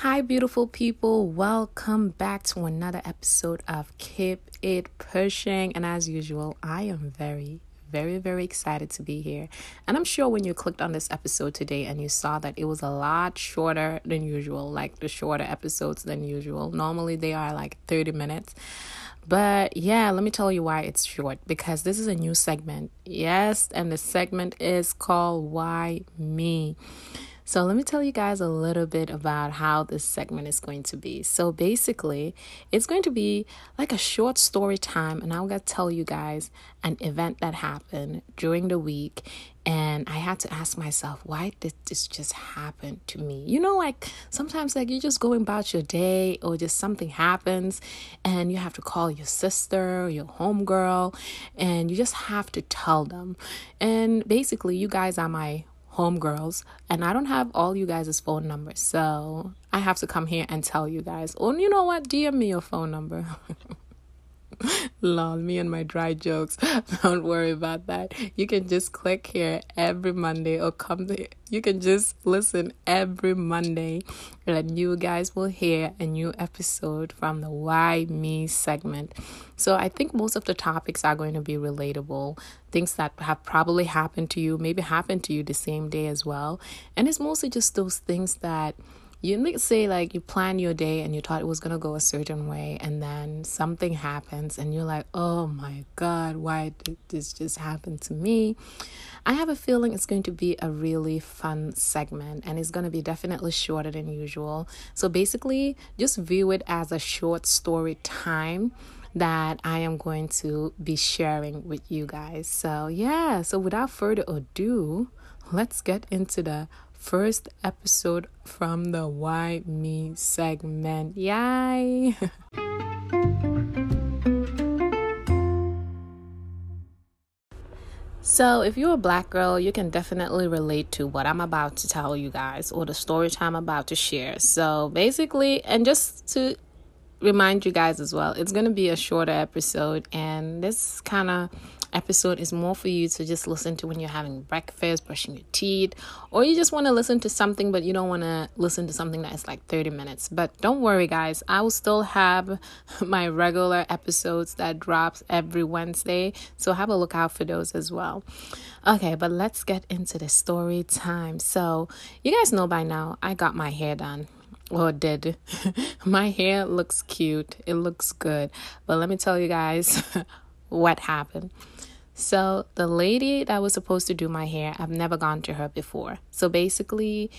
Hi, beautiful people. Welcome back to another episode of Keep It Pushing. And as usual, I am very, very, very excited to be here. And I'm sure when you clicked on this episode today and you saw that it was a lot shorter than usual, like the shorter episodes than usual. Normally they are like 30 minutes. But yeah, let me tell you why it's short because this is a new segment. Yes, and the segment is called Why Me. So, let me tell you guys a little bit about how this segment is going to be. So, basically, it's going to be like a short story time, and I'm going to tell you guys an event that happened during the week. And I had to ask myself, why did this just happen to me? You know, like sometimes, like you're just going about your day, or just something happens, and you have to call your sister, your homegirl, and you just have to tell them. And basically, you guys are my homegirls, and I don't have all you guys' phone numbers, so I have to come here and tell you guys. Oh, you know what? DM me your phone number. Lol, me and my dry jokes. Don't worry about that. You can just click here every Monday or come to, you can just listen every Monday and you guys will hear a new episode from the Why Me segment. So I think most of the topics are going to be relatable, things that have probably happened to you, maybe happened to you the same day as well. And it's mostly just those things that you let's say like you plan your day and you thought it was to go a certain way and then something happens and you're like oh my god why did this just happen to me i have a feeling it's going to be a really fun segment and it's going to be definitely shorter than usual so basically just view it as a short story time that I am going to be sharing with you guys. So, yeah, so without further ado, let's get into the first episode from the Why Me segment. Yay! So, if you're a black girl, you can definitely relate to what I'm about to tell you guys or the story time I'm about to share. So, basically, and just to remind you guys as well, it's going to be a shorter episode, and this kind of episode is more for you to just listen to when you're having breakfast, brushing your teeth, or you just want to listen to something but you don't want to listen to something that is like 30 minutes. But don't worry guys, I will still have my regular episodes that drops every Wednesday, so have a look out for those as well. Okay, but let's get into the story time. So, you guys know by now I got my hair done or did. my hair looks cute. It looks good. But let me tell you guys what happened. So, the lady that was supposed to do my hair, I've never gone to her before. So, basically,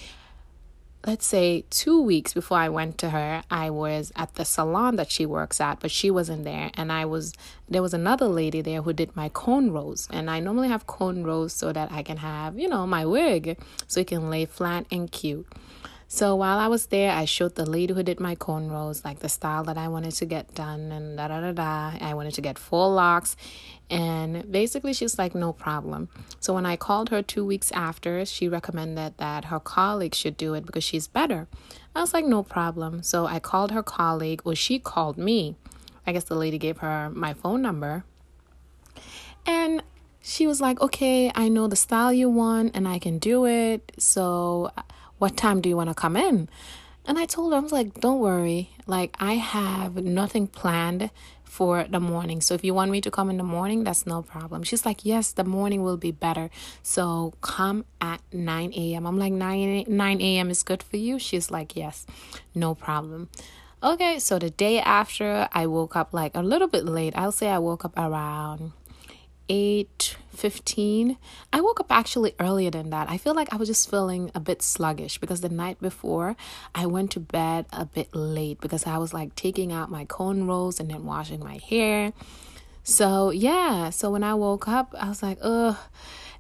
let's say two weeks before I went to her, I was at the salon that she works at, but she wasn't there. And I was, there was another lady there who did my cornrows. And I normally have cornrows so that I can have, you know, my wig so it can lay flat and cute. So while I was there, I showed the lady who did my cornrows like the style that I wanted to get done and da da da da. I wanted to get faux locs. And basically, she's like, no problem. So when I called her two weeks after, she recommended that her colleague should do it because she's better. I was like, no problem. So I called her colleague, or she called me. I guess the lady gave her my phone number. And she was like, okay, I know the style you want and I can do it. So what time do you want to come in? And I told her, I was like, don't worry. Like, I have nothing planned for the morning. So if you want me to come in the morning, that's no problem. She's like, yes, the morning will be better. So come at 9 a.m. I'm like, 9, 9 a.m. is good for you? She's like, yes, no problem. Okay, so the day after, I woke up like a little bit late. I'll say I woke up around 8:15. I woke up actually earlier than that. I feel like I was just feeling a bit sluggish because the night before I went to bed a bit late because I was like taking out my cornrows and then washing my hair. So, yeah, so when I woke up, I was like, "Ugh."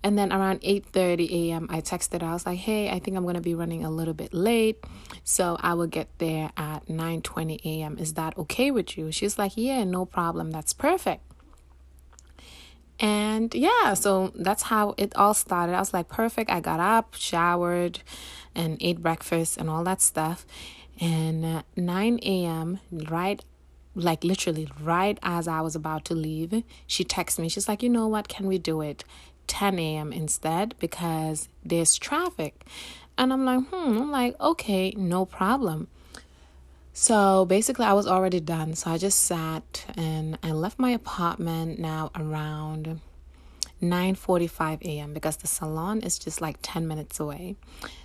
And then around 8:30 a.m., I texted her. I was like, "Hey, I think I'm to be running a little bit late, so I will get there at 9:20 a.m. Is that okay with you?" She's like, "Yeah, no problem. That's perfect." And yeah, so that's how it all started. I was like, perfect. I got up, showered, and ate breakfast and all that stuff. And uh, 9 a.m., right, like literally right as I was about to leave, she texts me. She's like, you know what? Can we do it 10 a.m. instead? Because there's traffic. And I'm like, hmm, I'm like, okay, no problem. So basically, I was already done. So I just sat and I left my apartment now around 9:45 a.m. because the salon is just like 10 minutes away.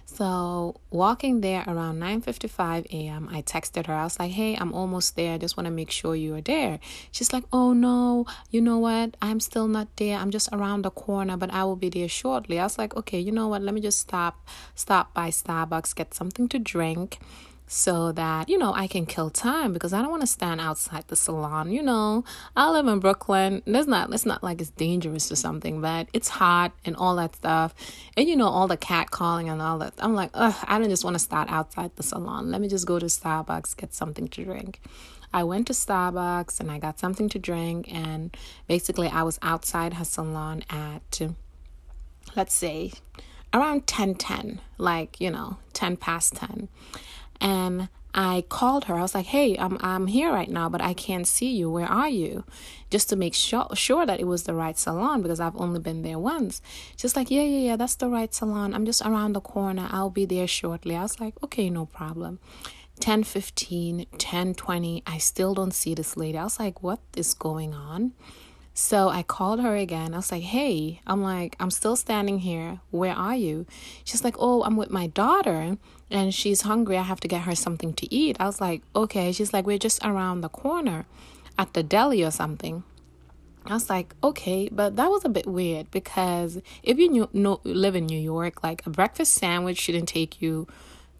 So walking there around 9:55 a.m., I texted her. I was like, "Hey, I'm almost there. I just want to make sure you are there." She's like, "Oh no, you know what? I'm still not there. I'm just around the corner, but I will be there shortly." I was like, "Okay, you know what? Let me just stop stop by Starbucks, get something to drink." So that you know I can kill time because I don't want to stand outside the salon. You know, I live in Brooklyn. It's not it's not like it's dangerous or something, but it's hot and all that stuff, and you know all the cat calling and all that. I'm like, ugh, I don't just want to start outside the salon. Let me just go to Starbucks get something to drink. I went to Starbucks and I got something to drink, and basically I was outside her salon at let's say around 10 10 like you know 10 past 10 and I called her. I was like, "Hey, I'm I'm here right now, but I can't see you. Where are you?" Just to make sure sure that it was the right salon because I've only been there once. She's like, "Yeah, yeah, yeah, that's the right salon. I'm just around the corner. I'll be there shortly." I was like, "Okay, no problem." 10 15 10 20 i still don't see this lady i was like what is going on so I called her again. I was like, hey, I'm like, I'm still standing here. Where are you? She's like, oh, I'm with my daughter and she's hungry. I have to get her something to eat. I was like, okay. She's like, we're just around the corner at the deli or something. I was like, okay, but that was a bit weird because if you knew, know, live in New York, like a breakfast sandwich shouldn't take you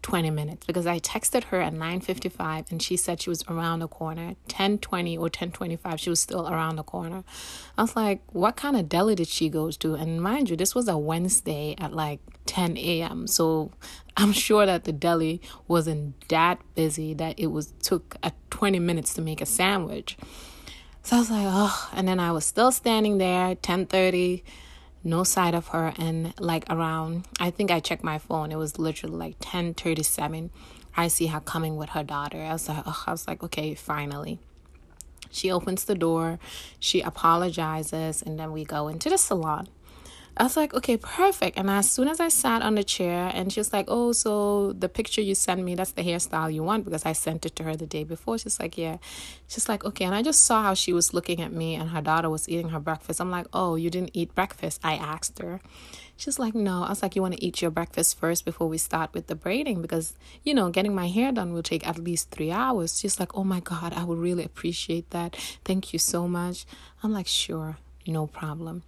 20 minutes because I texted her at 9:55 and she said she was around the corner. 10:20 or 10:25 she was still around the corner. I was like, what kind of deli did she go to? And mind you, this was a Wednesday at like 10 a.m. So I'm sure that the deli wasn't that busy that it was took a 20 minutes to make a sandwich. So I was like, oh, and then I was still standing there, 10:30 no sight of her and like around i think i checked my phone it was literally like 10:37 i see her coming with her daughter. I was like i was like okay finally. She opens the door she apologizes and then we go into the salon I was like, okay, perfect. And as soon as I sat on the chair, and she was like, oh, so the picture you sent me, that's the hairstyle you want because I sent it to her the day before. She's like, yeah. She's like, okay. And I just saw how she was looking at me, and her daughter was eating her breakfast. I'm like, oh, you didn't eat breakfast? I asked her. She's like, no. I was like, you want to eat your breakfast first before we start with the braiding because, you know, getting my hair done will take at least three hours. She's like, oh my God, I would really appreciate that. Thank you so much. I'm like, sure, no problem.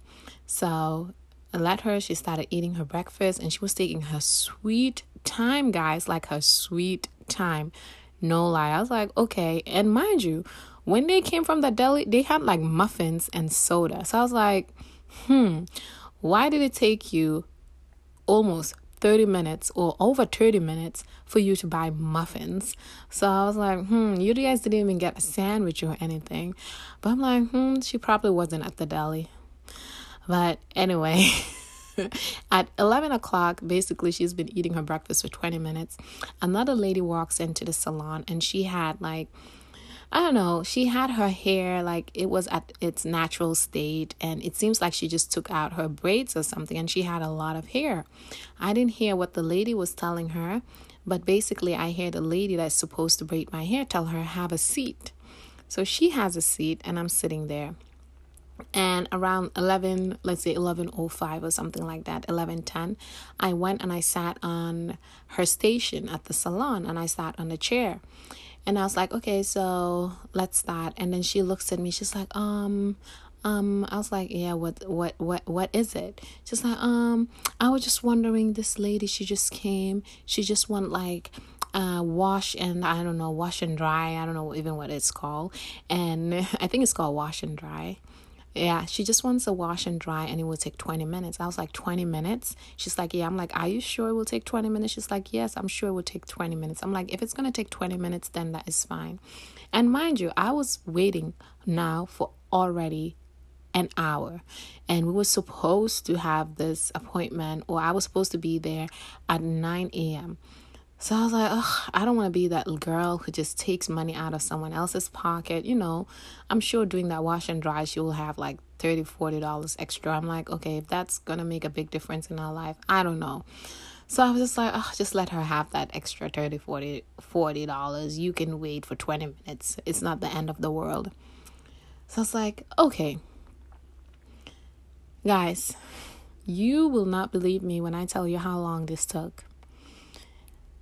So I let her. She started eating her breakfast and she was taking her sweet time, guys, like her sweet time. No lie. I was like, okay. And mind you, when they came from the deli, they had like muffins and soda. So I was like, hmm, why did it take you almost 30 minutes or over 30 minutes for you to buy muffins. So I was like, hmm, you guys didn't even get a sandwich or anything. But I'm like, hmm, she probably wasn't at the deli. But anyway, at 11 o'clock, basically, she's been eating her breakfast for 20 minutes. Another lady walks into the salon and she had like, I don't know, she had her hair like it was at its natural state, and it seems like she just took out her braids or something, and she had a lot of hair. I didn't hear what the lady was telling her, but basically, I hear the lady that's supposed to braid my hair tell her, Have a seat. So she has a seat, and I'm sitting there and around 11 let's say 1105 or something like that 1110 i went and i sat on her station at the salon and i sat on the chair and i was like okay so let's start and then she looks at me she's like um um i was like yeah what what what what is it she's like um i was just wondering this lady she just came she just want like uh, wash and I don't know, wash and dry. I don't know even what it's called. And I think it's called wash and dry. Yeah, she just wants to wash and dry and it will take 20 minutes. I was like, 20 minutes? She's like, Yeah. I'm like, Are you sure it will take 20 minutes? She's like, Yes, I'm sure it will take 20 minutes. I'm like, If it's going to take 20 minutes, then that is fine. And mind you, I was waiting now for already an hour and we were supposed to have this appointment or I was supposed to be there at 9 a.m. So I was like, oh, I don't want to be that girl who just takes money out of someone else's pocket. You know, I'm sure doing that wash and dry, she will have like 30 $40 extra. I'm like, okay, if that's going to make a big difference in our life, I don't know. So I was just like, oh, just let her have that extra 30 40 40 dollars. You can wait for 20 minutes. It's not the end of the world. So I was like, okay. Guys, you will not believe me when I tell you how long this took.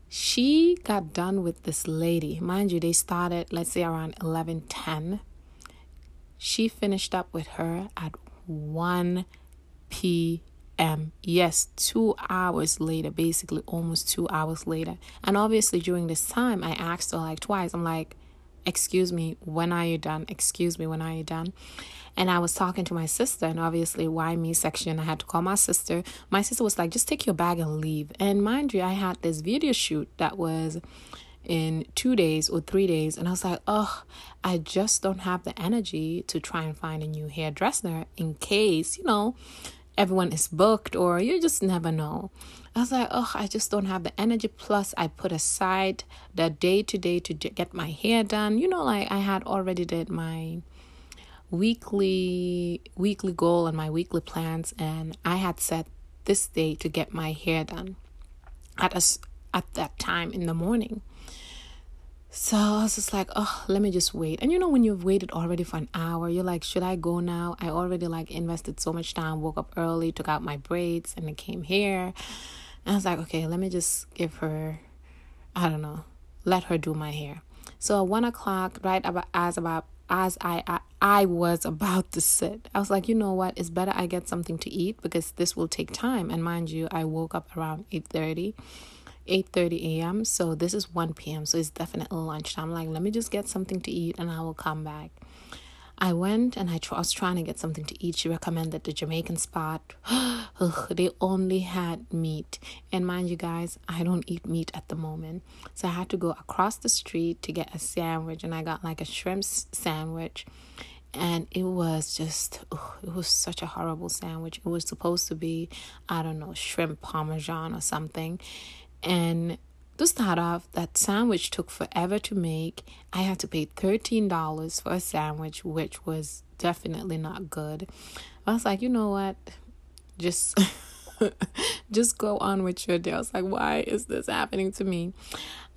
She got done with this lady. Mind you, they started, let's say, around 11 10. She finished up with her at 1 p um yes two hours later basically almost two hours later. And obviously during this time i asked her like twice. I'm like excuse me when are you done? Excuse me when are you done and i was talking to my sister and obviously why me section i had to call my sister my sister was like just take your bag and leave and mind you i had this video shoot that was in two days or three days and i was like oh i just don't have the energy to try and find a new hairdresser in case you know everyone is booked or you just never know. I was like, oh, I just don't have the energy. Plus, I put aside the day to day to get my hair done. You know, like I had already did my weekly weekly goal and my weekly plans, and I had set this day to get my hair done at us at that time in the morning. So I was just like, oh, let me just wait. And you know, when you've waited already for an hour, you're like, should I go now? I already like invested so much time, woke up early, took out my braids, and it came here. And I was like, okay, let me just give her, I don't know, let her do my hair. So at one o'clock, right about as about as I, I I was about to sit, I was like, you know what? It's better I get something to eat because this will take time. And mind you, I woke up around eight thirty 8:30 a.m. So this is 1 p.m. So it's definitely lunchtime. I'm like, let me just get something to eat and I will come back. I went and I, tr- I was trying to get something to eat. She recommended the Jamaican spot. Ugh, they only had meat. And mind you guys, I don't eat meat at the moment. So I had to go across the street to get a sandwich. And I got like a shrimp sandwich. And it was just, ugh, it was such a horrible sandwich. It was supposed to be, I don't know, shrimp parmesan or something. And to start off, that sandwich took forever to make. I had to pay $13 for a sandwich, which was definitely not good. I was like, you know what? Just just go on with your day. I was like, why is this happening to me?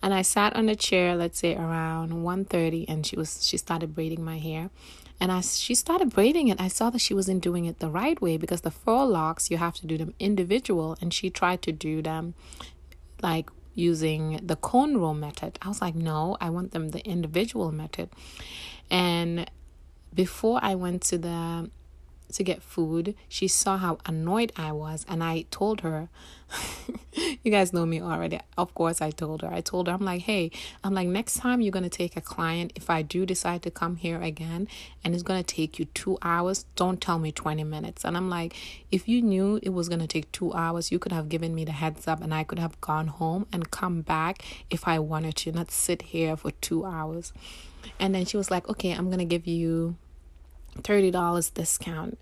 And I sat on a chair, let's say around 1:30 and she was she started braiding my hair. And as she started braiding it, I saw that she wasn't doing it the right way because the faux locs you have to do them individual and she tried to do them like using the cornrow method. I was like, no, I want them the individual method. And before I went to the to get food, she saw how annoyed I was, and I told her, You guys know me already. Of course, I told her. I told her, I'm like, Hey, I'm like, next time you're going to take a client, if I do decide to come here again and it's going to take you two hours, don't tell me 20 minutes. And I'm like, If you knew it was going to take two hours, you could have given me the heads up and I could have gone home and come back if I wanted to, not sit here for two hours. And then she was like, Okay, I'm going to give you $30 discount.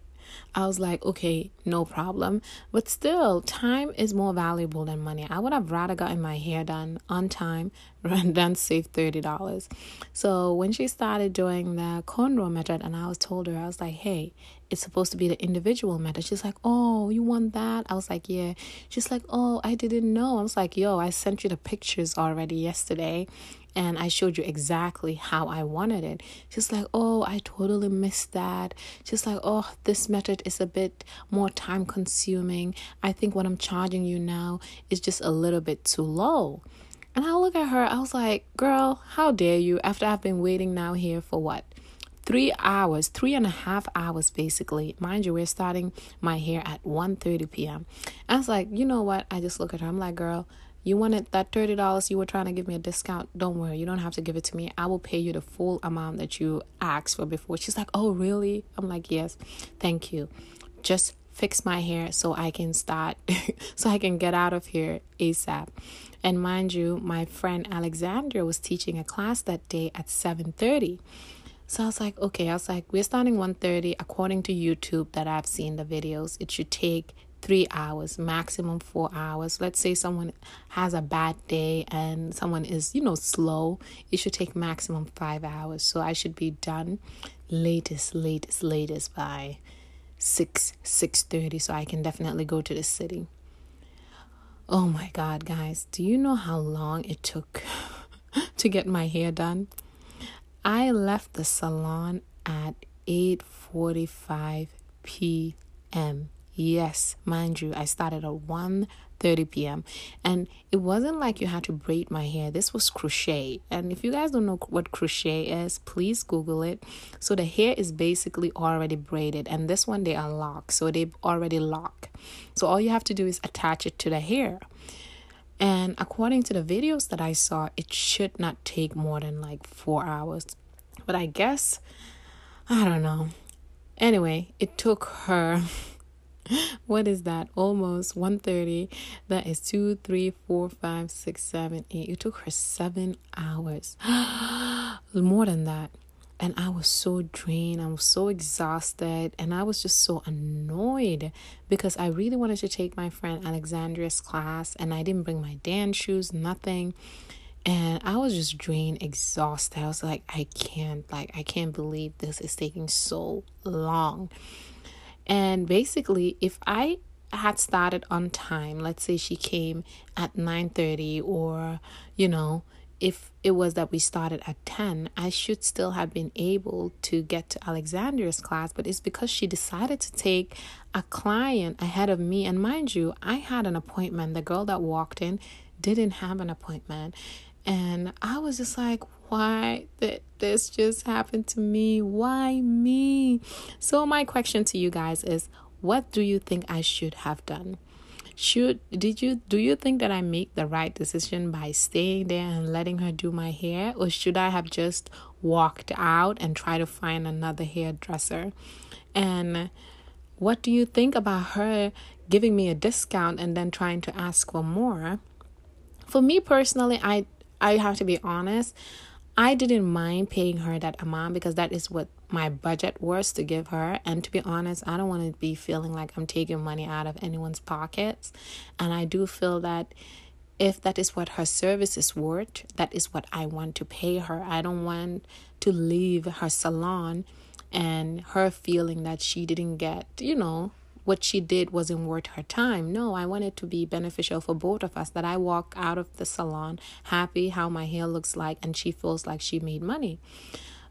I was like, okay, no problem. But still, time is more valuable than money. I would have rather gotten my hair done on time than save $30. So when she started doing the cornrow method, and I was told her, I was like, hey, it's supposed to be the individual method. She's like, oh, you want that? I was like, yeah. She's like, oh, I didn't know. I was like, yo, I sent you the pictures already yesterday and I showed you exactly how I wanted it. She's like, Oh, I totally missed that. She's like, Oh, this method is a bit more time consuming. I think what I'm charging you now is just a little bit too low. And I look at her, I was like, Girl, how dare you? After I've been waiting now here for what? Three hours, three and a half hours basically. Mind you, we're starting my hair at 1 30 p.m. I was like, you know what? I just look at her. I'm like, girl, you wanted that $30 you were trying to give me a discount. Don't worry, you don't have to give it to me. I will pay you the full amount that you asked for before. She's like, Oh, really? I'm like, Yes, thank you. Just fix my hair so I can start, so I can get out of here ASAP. And mind you, my friend Alexandra was teaching a class that day at 7:30. So I was like, okay, I was like, we're starting 1:30 according to YouTube that I've seen the videos. It should take three hours, maximum four hours. Let's say someone has a bad day and someone is, you know, slow, it should take maximum five hours. So I should be done latest, latest, latest by six, six thirty, so I can definitely go to the city. Oh my god, guys, do you know how long it took to get my hair done? I left the salon at 8:45 p.m. Yes, mind you, I started at 1 30 p.m. And it wasn't like you had to braid my hair. This was crochet. And if you guys don't know what crochet is, please Google it. So the hair is basically already braided, and this one they are locked. So they already lock. So all you have to do is attach it to the hair. And according to the videos that I saw, it should not take more than like four hours. But I guess, I don't know. Anyway, it took her what is that? Almost 130. That is 2, 3, 4, 5, 6, 7, 8. It took her seven hours. More than that. And I was so drained. I was so exhausted. And I was just so annoyed because I really wanted to take my friend Alexandria's class. And I didn't bring my dance shoes, nothing. And I was just drained, exhausted. I was like, I can't, like, I can't believe this is taking so long. And basically, if I had started on time, let's say she came at 9:30 or, you know, if it was that we started at 10, I should still have been able to get to Alexandria's class, but it's because she decided to take a client ahead of me. And mind you, I had an appointment. The girl that walked in didn't have an appointment. And I was just like, why did this just happen to me? Why me? So my question to you guys is what do you think I should have done? Should did you do you think that I make the right decision by staying there and letting her do my hair or should I have just walked out and try to find another hairdresser? And what do you think about her giving me a discount and then trying to ask for more? For me personally, I I have to be honest. I didn't mind paying her that amount because that is what my budget was to give her. And to be honest, I don't want to be feeling like I'm taking money out of anyone's pockets. And I do feel that if that is what her service is worth, that is what I want to pay her. I don't want to leave her salon and her feeling that she didn't get, you know, what she did wasn't worth her time. No, I want it to be beneficial for both of us that I walk out of the salon happy how my hair looks like and she feels like she made money.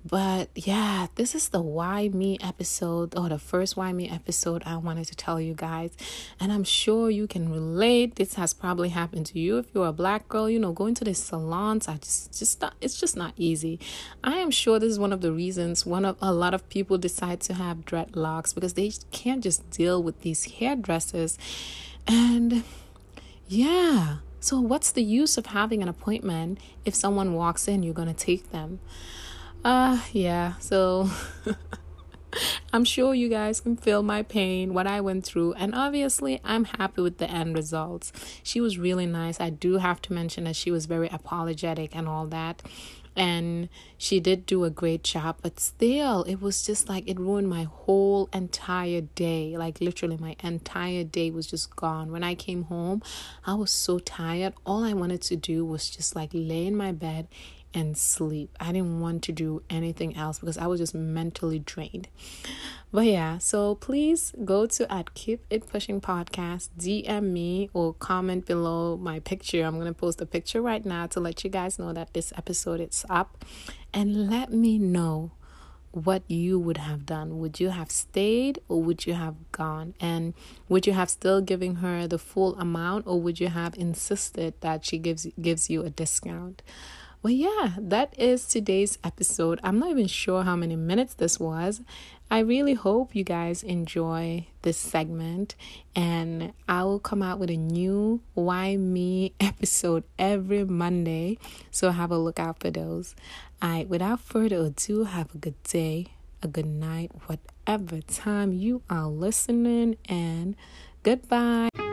But yeah, this is the Why Me episode, or the first Why Me episode I wanted to tell you guys. And I'm sure you can relate. This has probably happened to you if you're a black girl, you know, going to the salons. I just, just not, it's just not easy. I am sure this is one of the reasons one of a lot of people decide to have dreadlocks because they can't just deal with these hairdressers. And yeah. So, what's the use of having an appointment if someone walks in, you're going to take them? Uh, yeah, so I'm sure you guys can feel my pain, what I went through, and obviously I'm happy with the end results. She was really nice. I do have to mention that she was very apologetic and all that. And she did do a great job, but still, it was just like it ruined my whole entire day. Like, literally, my entire day was just gone. When I came home, I was so tired. All I wanted to do was just like lay in my bed and sleep. I didn't want to do anything else because I was just mentally drained. But yeah, so please go to at Keep It Pushing Podcast, DM me or comment below my picture. I'm gonna post a picture right now to let you guys know that this episode is up. And let me know what you would have done. Would you have stayed or would you have gone? And would you have still giving her the full amount or would you have insisted that she gives gives you a discount? Well, yeah, that is today's episode. I'm not even sure how many minutes this was. I really hope you guys enjoy this segment, and I will come out with a new Why Me episode every Monday. So have a look out for those. All right, without further ado, have a good day, a good night, whatever time you are listening, and goodbye.